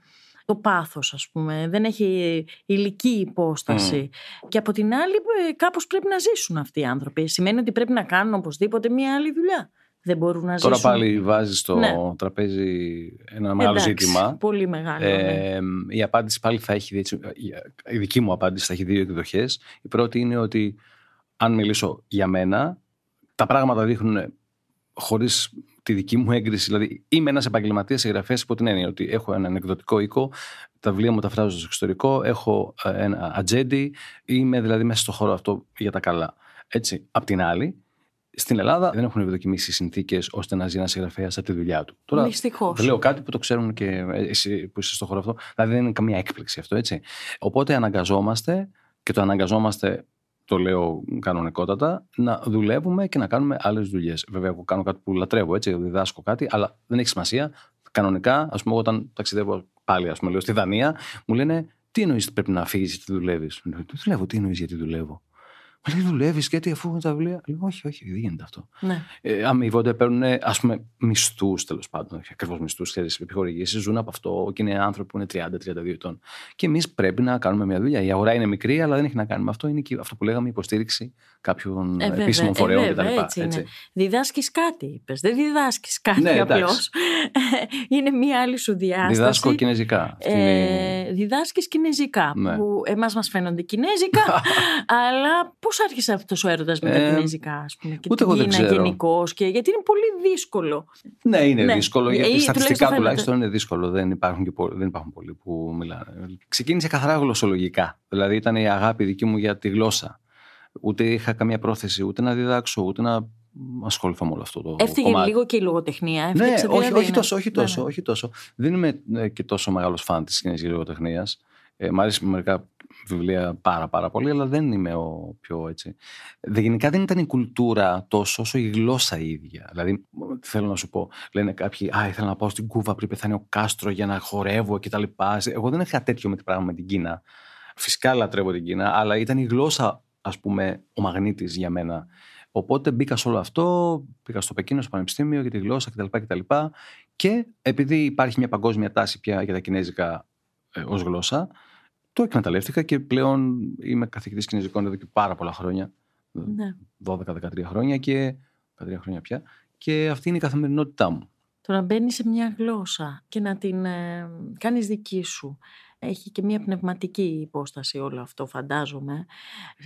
το πάθος ας πούμε, δεν έχει ηλική υπόσταση και από την άλλη ε, κάπως πρέπει να ζήσουν αυτοί οι άνθρωποι. Σημαίνει ότι πρέπει να κάνουν οπωσδήποτε μια άλλη δουλειά. Δεν μπορούν να
Τώρα
ζήσουν.
πάλι βάζεις στο ναι. τραπέζι ένα μεγάλο ζήτημα.
Πολύ μεγάλο. Ε,
ναι. Η απάντηση πάλι θα έχει. Η δική μου απάντηση θα έχει δύο εκδοχές. Η πρώτη είναι ότι αν μιλήσω για μένα, τα πράγματα δείχνουν χωρίς τη δική μου έγκριση. Δηλαδή, είμαι ένας επαγγελματίας συγγραφέα υπό την έννοια ότι έχω έναν εκδοτικό οίκο, τα βιβλία μου τα φράζω στο εξωτερικό, έχω ε, ένα ατζέντι, είμαι δηλαδή μέσα στο χώρο αυτό για τα καλά. Έτσι. Απ' την άλλη, στην Ελλάδα δεν έχουν ευδοκιμήσει συνθήκες ώστε να ζει ένας συγγραφέας από τη δουλειά του.
Τώρα Δυστυχώς.
λέω κάτι που το ξέρουν και εσύ που είσαι στο χώρο αυτό. Δηλαδή δεν είναι καμία έκπληξη αυτό, έτσι. Οπότε αναγκαζόμαστε και το αναγκαζόμαστε το λέω κανονικότατα, να δουλεύουμε και να κάνουμε άλλες δουλειές. Βέβαια, εγώ κάνω κάτι που λατρεύω, έτσι, διδάσκω κάτι, αλλά δεν έχει σημασία. Κανονικά, ας πούμε, όταν ταξιδεύω πάλι, ας πούμε, λέω στη Δανία, μου λένε τι εννοείς πρέπει να φύγεις γιατί δουλεύεις; Δεν δουλεύω, τι εννοείς γιατί δουλεύω; Μου λέει, δουλεύεις γιατί αφού έχουν τα βιβλία. Λέω, Όχι, όχι, δεν γίνεται αυτό.
Ναι.
Ε, αμείβονται, παίρνουν ας πούμε μισθούς τέλος πάντων, όχι ακριβώς μισθούς, επιχορηγήσεις, ζουν από αυτό και είναι άνθρωποι που είναι 30-32 ετών. Και εμείς πρέπει να κάνουμε μια δουλειά. Η αγορά είναι μικρή, αλλά δεν έχει να κάνει με αυτό. Είναι και αυτό που λέγαμε υποστήριξη κάποιων
Ε, βέβαια,
επίσημων
ε,
φορέων
βέβαια,
κτλ.
έτσι είναι. Διδάσκεις κάτι, είπες. Δεν διδάσκεις κάτι
Ναι, εντάξει.
απλώς. είναι μία άλλη σου διάσταση.
Διδάσκω κινέζικα. Αυτή είναι-
Ε, διδάσκεις κινέζικα
Ναι.
που εμάς μας φαίνονται κινέζικα αλλά πώς άρχισε αυτός ο έρωτας με τα
Ε,
κινέζικα ας πούμε και
ούτε
την
εγώ δεν
Κίνα
ξέρω.
γενικώς και γιατί είναι πολύ δύσκολο
Ναι, είναι
Ναι.
δύσκολο.
Ε,
Γιατί
ή
στατιστικά
τουλάχιστον
τουλάχιστον είναι δύσκολο. Δεν υπάρχουν, και πο- δεν υπάρχουν πολλοί που μιλάνε. Ξεκίνησε καθαρά γλωσσολογικά. Δηλαδή ήταν η αγάπη δική μου για τη γλώσσα. Ούτε είχα καμία πρόθεση ούτε να διδάξω, ούτε να ασχοληθώ με όλο αυτό το
έφτυγε
κομμάτι.
λίγο και η λογοτεχνία
Ναι,
έφτιαξε
όχι,
δηλαδή
όχι,
να-
τόσο, όχι,
Ναι,
τόσο,
ναι.
όχι τόσο. Δεν είμαι ε, και τόσο μεγάλος φαν της κινέζικη λογοτεχνία. Ε, μ' αρέσει μερικά βιβλία πάρα πάρα πολύ, αλλά δεν είμαι ο πιο έτσι. Δε, γενικά δεν ήταν η κουλτούρα τόσο όσο η γλώσσα η ίδια. Δηλαδή, τι θέλω να σου πω, λένε κάποιοι, Α, ήθελα να πάω στην Κούβα πριν πεθάνει ο Κάστρο για να χορεύω κτλ. Εγώ δεν είχα τέτοιο με την πράγμα με την Κίνα. Φυσικά λατρεύω την Κίνα, αλλά ήταν η γλώσσα, ας πούμε, ο μαγνήτης για μένα. Οπότε μπήκα σε όλο αυτό, πήγα στο Πεκίνο, στο Πανεπιστήμιο για τη γλώσσα κτλ. κτλ. Και επειδή υπάρχει μια παγκόσμια τάση πια για τα κινέζικα ε, ως γλώσσα, το εκμεταλλεύτηκα και πλέον είμαι καθηγητής κινέζικων εδώ και πάρα πολλά χρόνια.
Ναι.
12-13 χρόνια και. 13 χρόνια πια. Και αυτή είναι η καθημερινότητά μου.
Το να μπαίνει σε μια γλώσσα και να την ε, κάνεις δική σου. Έχει και μια πνευματική υπόσταση όλο αυτό φαντάζομαι.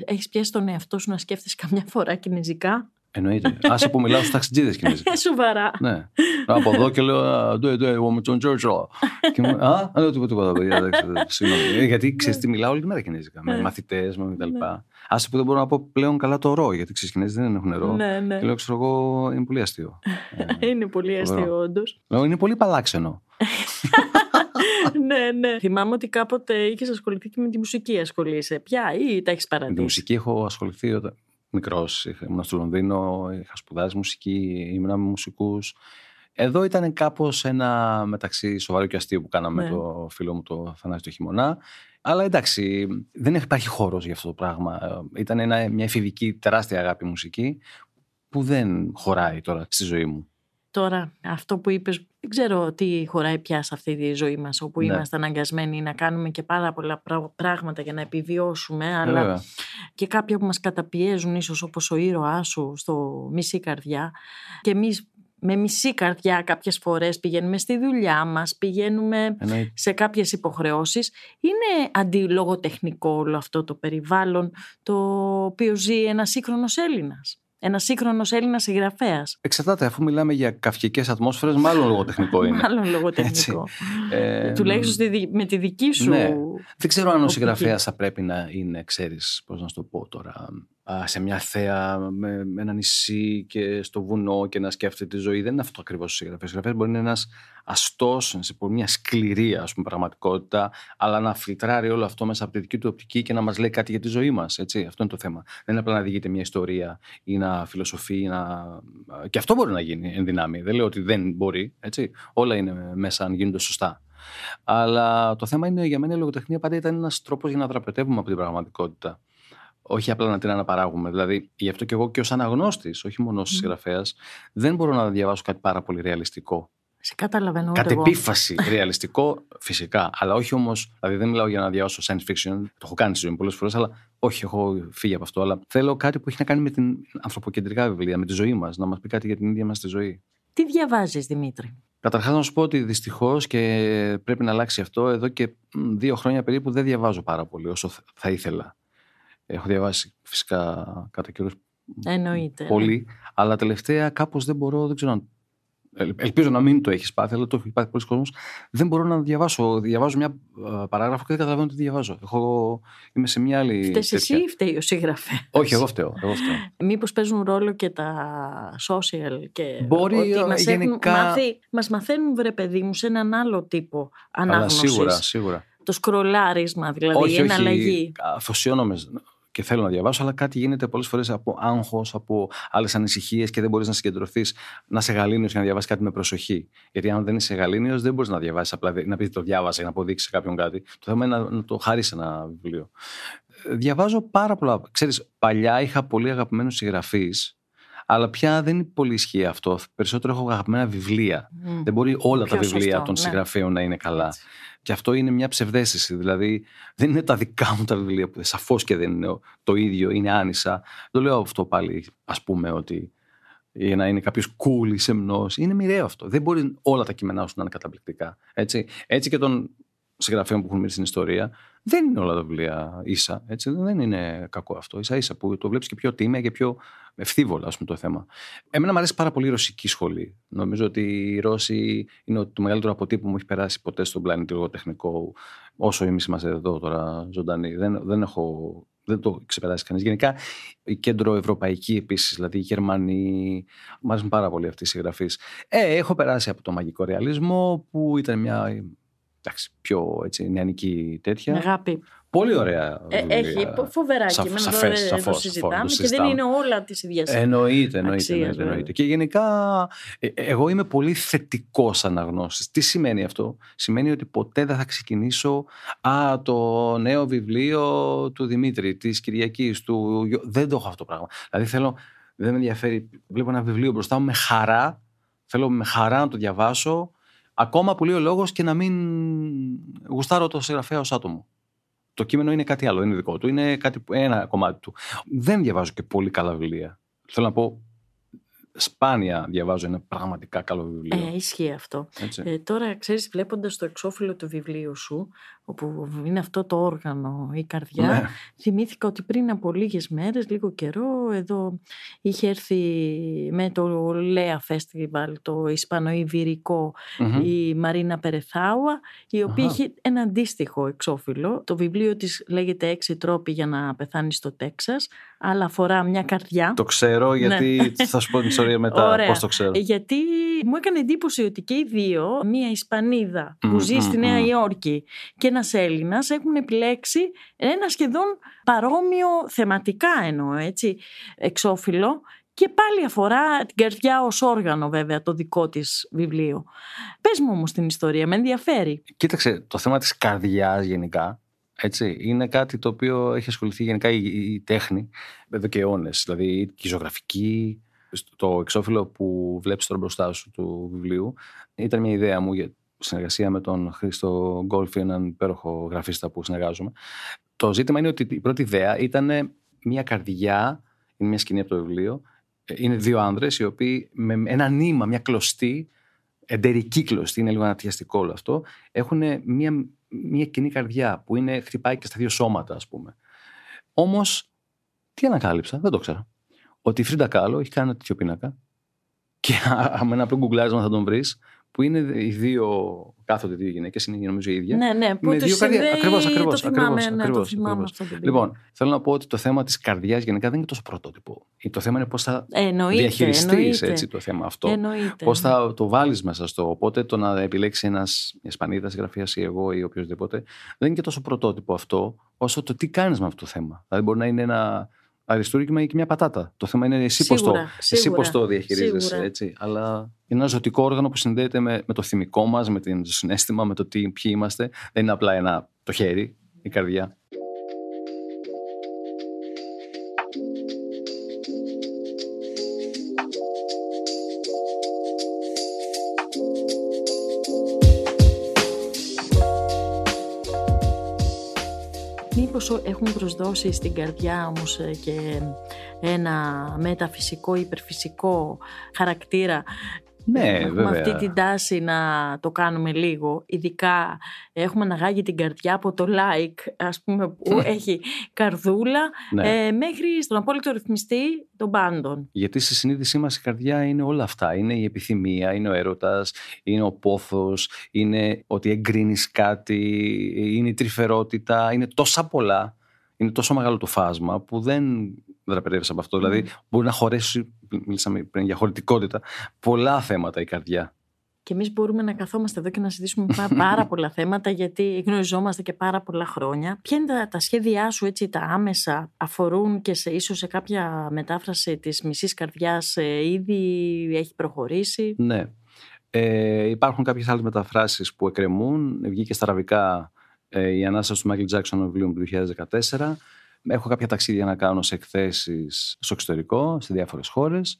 Έχεις πιάσει τον εαυτό σου να σκέφτεσαι καμιά φορά κινέζικα;
Εννοείται. Άσε που μιλάω στους ταξιτζίδες κινέζικα.
Ε, σοβαρά.
ναι. Από εδώ και λέω «Α, «Ναι, ναι, εγώ με τον Τζόρτζο». Και μου Α, δεν λέω τίποτα, τίποτα, παιδιά. εντάξει, Συγγνώμη. Ε, Γιατί ξέρεις τι μιλάω όλη τη μέρα κινέζικα. Με
Ναι.
μαθητές, με κτλ.
Ναι.
Άσε που δεν μπορώ να πω πλέον καλά το ρο, γιατί ξέρεις Κινέζοι δεν έχουν ρο.
ναι, ναι.
Και λέω, ξέρω εγώ, είναι πολύ αστείο. Ε,
Είναι πολύ αστείο
Φοβερό.
όντως.
λέω, είναι πολύ παλάξενο.
ναι, ναι. Θυμάμαι ότι κάποτε είχες ασχοληθεί και με τη μουσική ασχολείσαι. Πια ή τα έχεις
Με τη
παρατήσει;
μουσική έχω ασχοληθεί όταν μικρός. Ήμουν στο Λονδίνο, είχα σπουδάσει μουσική, ήμουν με μουσικούς. Εδώ ήταν κάπως ένα μεταξύ σοβαρό και αστείο που κάναμε
Ναι.
με το φίλο μου το Θανάση το χειμώνα. Αλλά εντάξει, δεν υπάρχει χώρος για αυτό το πράγμα. Ε, Ήταν ένα, μια εφηβική τεράστια αγάπη μουσική που δεν χωράει τώρα στη ζωή μου.
Τώρα, αυτό που είπες, δεν ξέρω τι χωράει πια σε αυτή τη ζωή μας, όπου
Ναι.
είμαστε αναγκασμένοι να κάνουμε και πάρα πολλά πρά- πράγματα για να επιβιώσουμε, αλλά
Βέβαια.
και κάποια που μας καταπιέζουν ίσως όπως ο ήρωάς σου στο μισή καρδιά και εμείς με μισή καρδιά κάποιες φορές πηγαίνουμε στη δουλειά μας, πηγαίνουμε
Εννοείται.
σε κάποιες υποχρεώσεις. Είναι αντιλογοτεχνικό όλο αυτό το περιβάλλον το οποίο ζει ένας σύγχρονος Έλληνας. Ένας σύγχρονος Έλληνας συγγραφέας.
Εξαρτάται, αφού μιλάμε για καυκικές ατμόσφαιρες, μάλλον λογοτεχνικό είναι.
Μάλλον λογοτεχνικό.
Ε,
Τουλάχιστον στη δι- με τη δική σου.
ναι. Δεν ξέρω αν ο
οπτική.
συγγραφέας θα πρέπει να είναι, ξέρεις, πώς να σου το πω τώρα, α, σε μια θέα με, με ένα νησί και στο βουνό και να σκέφτεται τη ζωή. Δεν είναι αυτό ακριβώς ο συγγραφέα. Ο συγγραφέα μπορεί να είναι ένας αστός, σε πολύ μια σκληρή ας πούμε, πραγματικότητα, αλλά να φιλτράρει όλο αυτό μέσα από τη δική του οπτική και να μας λέει κάτι για τη ζωή μας. Αυτό είναι το θέμα. Δεν είναι απλά να διηγείται μια ιστορία ή να φιλοσοφεί. ή Να... Και αυτό μπορεί να γίνει εν δυνάμει. Δεν λέω ότι δεν μπορεί. Έτσι. Όλα είναι μέσα αν γίνονται σωστά. Αλλά το θέμα είναι για μένα η λογοτεχνία πάντα ήταν ένας τρόπος για να δραπετεύουμε από την πραγματικότητα. Όχι απλά να την αναπαράγουμε. Δηλαδή, γι' αυτό και εγώ και ως αναγνώστης, όχι μόνο ως συγγραφέας, δεν μπορώ να διαβάσω κάτι πάρα πολύ ρεαλιστικό.
Σε καταλαβαίνω
Κατ'
ούτε εγώ.
επίφαση ρεαλιστικό, φυσικά. Αλλά όχι όμως. Δηλαδή, δεν μιλάω για να διαβάσω science fiction. Το έχω κάνει στη ζωή μου πολλές φορές, αλλά όχι, έχω φύγει από αυτό. Αλλά θέλω κάτι που έχει να κάνει με την ανθρωποκεντρικά βιβλία, με τη ζωή μας, να μας πει κάτι για την ίδια μας τη ζωή.
Τι διαβάζεις Δημήτρη;
Καταρχάς να σου πω ότι δυστυχώς και πρέπει να αλλάξει αυτό. Εδώ και μ, δύο χρόνια περίπου δεν διαβάζω πάρα πολύ όσο θ- θα ήθελα. Έχω διαβάσει φυσικά κατά καιρούς
Εννοείται. ναι.
πολύ, αλλά τελευταία κάπως δεν μπορώ, δεν ξέρω αν... ελ- Ελπίζω να μην το έχεις πάθει, αλλά το έχει πάθει πολλοί κόσμος. Δεν μπορώ να διαβάσω. Διαβάζω μια ε, παράγραφο και δεν καταλαβαίνω τι διαβάζω. Έχω... Είμαι σε μια άλλη.
Φταίς εσύ
τέτοια-
ή φταίει ο συγγραφέα.
Όχι, εγώ φταίω. Εγώ φταίω.
Μήπως παίζουν ρόλο και τα social και
Μπορεί,
ότι
ε,
μας,
γενικά-
έχουν μάθει, μας μαθαίνουν βρε παιδί μου σε έναν άλλο τύπο
αλλά
ανάγνωσης.
σίγουρα, σίγουρα.
Το σκρολάρισμα δηλαδή,
όχι,
η
όχι,
εναλλαγή.
αφοσιώνομαι και θέλω να διαβάσω, αλλά κάτι γίνεται πολλές φορές από άγχος, από άλλες ανησυχίες και δεν μπορείς να συγκεντρωθείς, να είσαι γαλήνιος και να διαβάσεις κάτι με προσοχή. Γιατί αν δεν είσαι γαλήνιος, δεν μπορείς να διαβάσεις απλά να πεις το διάβασα για να αποδείξεις σε κάποιον κάτι. Το θέμα είναι να, να το χαρίσει ένα βιβλίο. Διαβάζω πάρα πολλά. Ξέρεις, παλιά είχα πολύ αγαπημένους συγγραφείς, αλλά πια δεν είναι πολύ ισχύει αυτό. Περισσότερο έχω αγαπημένα βιβλία. Δεν μπορεί όλα
Πιο
τα βιβλία
σωστό,
των
ναι.
συγγραφέων να είναι καλά.
Έτσι.
Και αυτό είναι μια ψευδέστηση. Δηλαδή, δεν είναι τα δικά μου τα βιβλία που σαφώς και δεν είναι το ίδιο, είναι άνισα. Το λέω αυτό πάλι, ας πούμε, ότι για να είναι κάποιος cool ή σεμνός. Είναι μοιραίο αυτό. Δεν μπορεί όλα τα κείμενά σου να είναι καταπληκτικά. Έτσι, έτσι και των συγγραφέων που έχουν μείνει στην ιστορία, δεν είναι όλα τα βιβλία ίσα. Έτσι, δεν είναι κακό αυτό. σα ίσα που το βλέπεις και πιο τίμια και πιο ευθύβολα, ας πούμε, το θέμα. Εμένα μου αρέσει πάρα πολύ η ρωσική σχολή. Νομίζω ότι οι Ρώσοι είναι το μεγαλύτερο αποτύπωμα που μου έχει περάσει ποτέ στον πλανήτη λογοτεχνικό, όσο εμείς είμαστε εδώ τώρα ζωντανοί. Δεν, δεν έχω δεν το ξεπεράσει κανείς. Γενικά η κέντρο ευρωπαϊκή επίσης, δηλαδή οι Γερμανοί, μου αρέσουν πάρα πολύ αυτοί οι συγγραφείς. Ε, έχω περάσει από το μαγικό ρεαλισμό που ήταν μια εντάξει, πιο έτσι, νεανική τέτοια.
Αγάπη.
Πολύ ωραία.
Ε,
βιβλία.
έχει φοβερά
Σα-
κείμενα.
σαφές,
Τώρα
σαφώς,
το
σαφώς,
συζητάμε
το
και δεν
συζητάμε.
είναι όλα της ίδιας.
Εννοείται, εννοείται,
Αξίας,
εννοείται,
βέβαια.
εννοείται. Και γενικά ε, εγώ είμαι πολύ θετικός αναγνώστης. Τι σημαίνει αυτό, Σημαίνει ότι ποτέ δεν θα ξεκινήσω Α, το νέο βιβλίο του Δημήτρη, της Κυριακής, του. Γιώ-». Δεν το έχω αυτό το πράγμα. Δηλαδή θέλω, δεν με ενδιαφέρει. Βλέπω ένα βιβλίο μπροστά μου με χαρά. Θέλω με χαρά να το διαβάσω. Ακόμα που λέει ο λόγος και να μην γουστάρω το συγγραφέα ως άτομο. Το κείμενο είναι κάτι άλλο, είναι δικό του, είναι κάτι, που- ένα κομμάτι του. Δεν διαβάζω και πολύ καλά βιβλία. Θέλω να πω, σπάνια διαβάζω ένα πραγματικά καλό βιβλίο.
Ε, ισχύει αυτό.
έτσι.
Ε, τώρα, ξέρεις, βλέποντας το εξώφυλλο του βιβλίου σου, όπου είναι αυτό το όργανο, η καρδιά,
Ναι.
θυμήθηκα ότι πριν από λίγες μέρες, λίγο καιρό, εδώ είχε έρθει με το Λέα Festival, το Ισπανοϊβηρικό,
Μμμ.
η Μαρίνα Περεθάουα, η οποία
Αχα.
έχει ένα αντίστοιχο εξώφυλλο. Το βιβλίο της λέγεται «Έξι τρόποι για να πεθάνεις στο Τέξας», αλλά αφορά μια καρδιά.
Το ξέρω γιατί θα σου πω την ιστορία μετά
Ναι. Ωραία.
πώς το ξέρω.
Ε, Γιατί μου έκανε εντύπωση ότι και οι δύο, μία Ισπανίδα που
Μμμ,
ζει στη
μμμ,
Νέα
μμμ.
Υόρκη και ένας Έλληνας έχουν επιλέξει ένα σχεδόν παρόμοιο θεματικά εννοώ έτσι εξώφυλλο και πάλι αφορά την καρδιά ως όργανο βέβαια το δικό της βιβλίο. Πες μου όμως την ιστορία, με ενδιαφέρει.
Κοίταξε, το θέμα της καρδιάς γενικά, έτσι, είναι κάτι το οποίο έχει ασχοληθεί γενικά η, η τέχνη εδώ και αιώνες. Δηλαδή και η ζωγραφική, το εξώφυλλο που βλέπεις τώρα μπροστά σου του βιβλίου, ήταν μια ιδέα μου για συνεργασία με τον Χρήστο Γκόλφι, έναν υπέροχο γραφίστα που συνεργάζομαι. Το ζήτημα είναι ότι η πρώτη ιδέα ήταν μια καρδιά, είναι μια σκηνή από το βιβλίο, ε, είναι δύο άνδρες οι οποίοι με ένα νήμα, μια κλωστή, εντερική κλωστή, είναι λίγο ανατιαστικό όλο αυτό, έχουν μια, μια κοινή καρδιά που είναι, χτυπάει και στα δύο σώματα, ας πούμε. Όμως, τι ανακάλυψα, δεν το ξέρα. Ότι η Φρίντα Κάλο έχει κάνει ένα τέτοιο πίνακα και με ένα απλό γκουγκλάρισμα θα τον βρεις, που είναι οι δύο, κάθονται δύο γυναίκες, είναι νομίζω οι ίδια.
Ναι, ναι, που
Με
τους
δύο καρδιά-
συνδέει,
ακριβώς, ακριβώς,
το θυμάμαι,
ακριβώς,
ναι,
ακριβώς,
το θυμάμαι
ακριβώς.
αυτό το βιβλίο.
Λοιπόν, θέλω να πω ότι το θέμα της καρδιάς γενικά δεν είναι τόσο πρωτότυπο. Το θέμα είναι πώς θα
εννοείται,
διαχειριστείς
εννοείται.
έτσι, το θέμα αυτό.
Εννοείται.
Πώς θα το βάλεις μέσα στο. Οπότε το να επιλέξει ένας Ισπανίδας συγγραφέα ή εγώ ή οποιοδήποτε δεν είναι και τόσο πρωτότυπο αυτό, όσο το τι κάνεις με αυτό το θέμα. Δηλαδή μπορεί να είναι ένα αριστούργημα ή και μια πατάτα. Το θέμα είναι εσύ πώς το,
Σίγουρα,
εσύ
σίγουρα,
πώς το διαχειρίζεσαι.
σίγουρα.
Έτσι. Αλλά είναι ένα ζωτικό όργανο που συνδέεται με, με το θυμικό μας, με το συνέστημα, με το τι, ποιοι είμαστε. Δεν είναι απλά ένα, το χέρι, η καρδιά.
Μήπως έχουν προσδώσει στην καρδιά όμως ε, και ένα μεταφυσικό, υπερφυσικό χαρακτήρα.
Ναι,
έχουμε
βέβαια.
αυτή την τάση να το κάνουμε λίγο. Ειδικά έχουμε αναγάγει την καρδιά από το like, ας πούμε, που έχει καρδούλα,
Ναι.
ε, μέχρι στον απόλυτο ρυθμιστή των πάντων.
Γιατί στη συνείδησή μας η καρδιά είναι όλα αυτά. Είναι η επιθυμία, είναι ο έρωτας, είναι ο πόθος, είναι ότι εγκρίνεις κάτι, είναι η τρυφερότητα, είναι τόσα πολλά. Είναι τόσο μεγάλο το φάσμα που δεν δραπετεύεσαι από αυτό. Δηλαδή μπορεί να χωρέσει, μίλησαμε πριν για χωρητικότητα, πολλά θέματα η καρδιά.
Και εμείς μπορούμε να καθόμαστε εδώ και να συζητήσουμε πά- πάρα πολλά θέματα γιατί γνωριζόμαστε και πάρα πολλά χρόνια. Ποια είναι τα, τα σχέδιά σου έτσι τα άμεσα αφορούν και σε, ίσως σε κάποια μετάφραση της μισής καρδιάς ε, ήδη έχει προχωρήσει;
Ναι. Ε, υπάρχουν κάποιες άλλες μεταφράσεις που εκκρεμούν. Βγήκε στα αραβικά ε, η Ανάσταση του Μάικλ Τζάξον βιβλίου του 2014. Έχω κάποια ταξίδια να κάνω σε εκθέσεις στο εξωτερικό, σε διάφορες χώρες.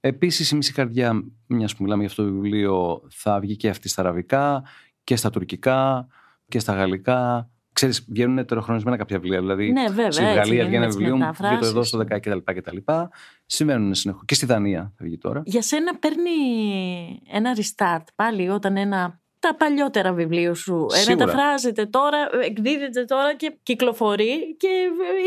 Επίσης η μισή καρδιά, μιας που μιλάμε για αυτό το βιβλίο, θα βγει και αυτή στα αραβικά και στα τουρκικά και στα γαλλικά. Ξέρεις, βγαίνουν τεροχρονισμένα κάποια βιβλία. Δηλαδή,
Ναι, βέβαια,
στη
έτσι
Γαλλία βγαίνει
γίνεται
ένα
τις
βιβλίο, βγει το εδώ
μεταφράσεις.
στο 10 κτλ. κτλ. Συμβαίνουν συνεχώς. Και στη Δανία θα βγει τώρα.
Για σένα παίρνει ένα restart πάλι όταν ένα τα παλιότερα βιβλίο σου ε,
Σίγουρα.
μεταφράζεται τώρα, εκδίδεται τώρα και κυκλοφορεί και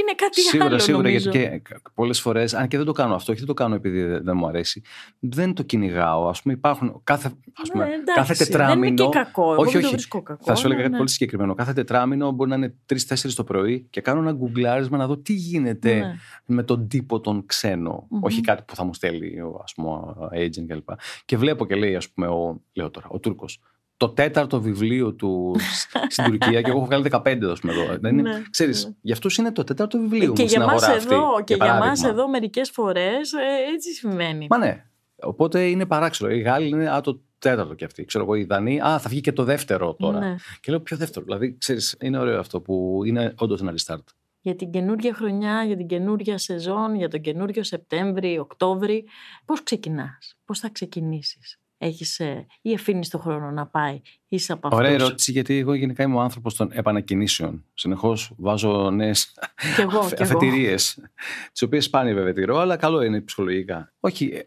είναι κάτι
Σίγουρα,
άλλο
σίγουρα,
νομίζω.
γιατί και πολλές φορές, αν και δεν το κάνω αυτό, όχι δεν το κάνω επειδή δεν δεν μου αρέσει, δεν το κυνηγάω. Α πούμε, υπάρχουν κάθε, ας πούμε,
Ναι, εντάξει,
κάθε
Δεν
τετράμινο.
είναι και κακό. Εγώ
όχι,
δεν το
όχι.
βρίσκω κακό.
Θα σου έλεγα
ναι,
κάτι
ναι.
πολύ συγκεκριμένο. Κάθε τετράμινο μπορεί να είναι 3-4 το πρωί και κάνω ένα γκουγκλάρισμα να δω τι γίνεται
Ναι.
με τον τύπο τον ξένο.
Μμμ.
Όχι κάτι που θα μου στέλνει ο ας πούμε, ο agent κλπ. Και βλέπω και λέει, ας πούμε, ο, λέω τώρα, ο Τούρκος. Το τέταρτο βιβλίο του σ- στην Τουρκία και εγώ έχω βγάλει 15 ας πούμε, εδώ. Δεν είναι,
Ναι,
ξέρεις,
ναι.
γι' αυτός είναι το τέταρτο βιβλίο
Και
μου στην
για μας
αγορά αυτή.
εδώ, και για
παράδειγμα.
μας εδώ μερικές φορές ε, έτσι συμβαίνει.
Μα ναι. Οπότε είναι παράξενο. Οι Γάλλοι είναι α, το τέταρτο κι αυτοί. Ξέρω εγώ, οι Δανείοι, α, θα βγει και το δεύτερο τώρα.
Ναι.
Και λέω, ποιο δεύτερο. Δηλαδή, ξέρεις, είναι ωραίο αυτό που είναι όντως ένα restart.
Για την καινούργια χρονιά, για την καινούργια σεζόν, για τον καινούργιο Σεπτέμβρη, Οκτώβρη. Πώς ξεκινάς, πώς θα ξεκινήσεις; Έχεις ε, ή αφήνεις το χρόνο να πάει, είσαι από
Ωραία
αυτούς;
ερώτηση, γιατί εγώ γενικά είμαι ο άνθρωπος των επανακινήσεων. Συνεχώς βάζω νέες
Κι εγώ, κι εγώ.
αφετηρίες. Τις οποίες σπάνια βέβαια τηρώ, αλλά καλό είναι ψυχολογικά. Όχι, ε,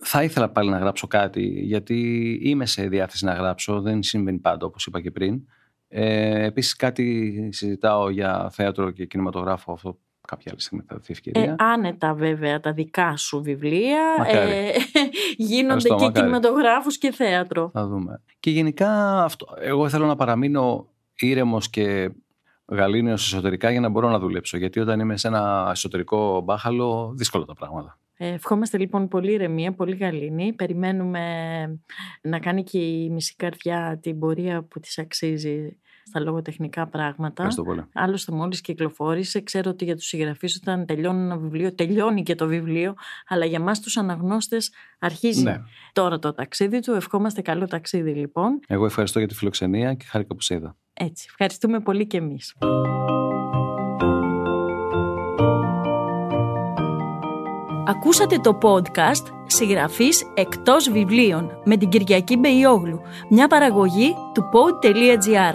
θα ήθελα πάλι να γράψω κάτι, γιατί είμαι σε διάθεση να γράψω. Δεν συμβαίνει πάντα, όπως είπα και πριν. Ε, Επίσης, κάτι συζητάω για θέατρο και κινηματογράφο. Αυτό κάποια άλλη στιγμή θα δοθεί ευκαιρία.
Ε, άνετα βέβαια τα δικά σου βιβλία
Μακάρι.
ε, γίνονται
Ευχαριστώ,
και
μακάρι.
κινηματογράφους και θέατρο.
Θα δούμε. Και γενικά αυτό, εγώ θέλω να παραμείνω ήρεμος και γαλήνιος εσωτερικά για να μπορώ να δουλέψω. Γιατί όταν είμαι σε ένα εσωτερικό μπάχαλο, δύσκολα τα πράγματα.
Ε, ευχόμαστε λοιπόν πολύ ηρεμία, πολύ γαλήνη. Περιμένουμε να κάνει και η μισή καρδιά την πορεία που της αξίζει στα λογοτεχνικά πράγματα.
Ευχαριστώ πολύ.
Άλλωστε μόλις κυκλοφόρησε, ξέρω ότι για τους συγγραφείς όταν τελειώνει ένα βιβλίο, τελειώνει και το βιβλίο, αλλά για μας τους αναγνώστες αρχίζει
Ναι.
τώρα το ταξίδι του. Ευχόμαστε καλό ταξίδι λοιπόν.
Εγώ ευχαριστώ για τη φιλοξενία και χάρηκα που σε είδα.
Έτσι, ευχαριστούμε πολύ και εμείς. Ακούσατε το podcast «Συγγραφής εκτός βιβλίων» με την Κυριακή Μπεϊόγλου, μια παραγωγή του pod.gr.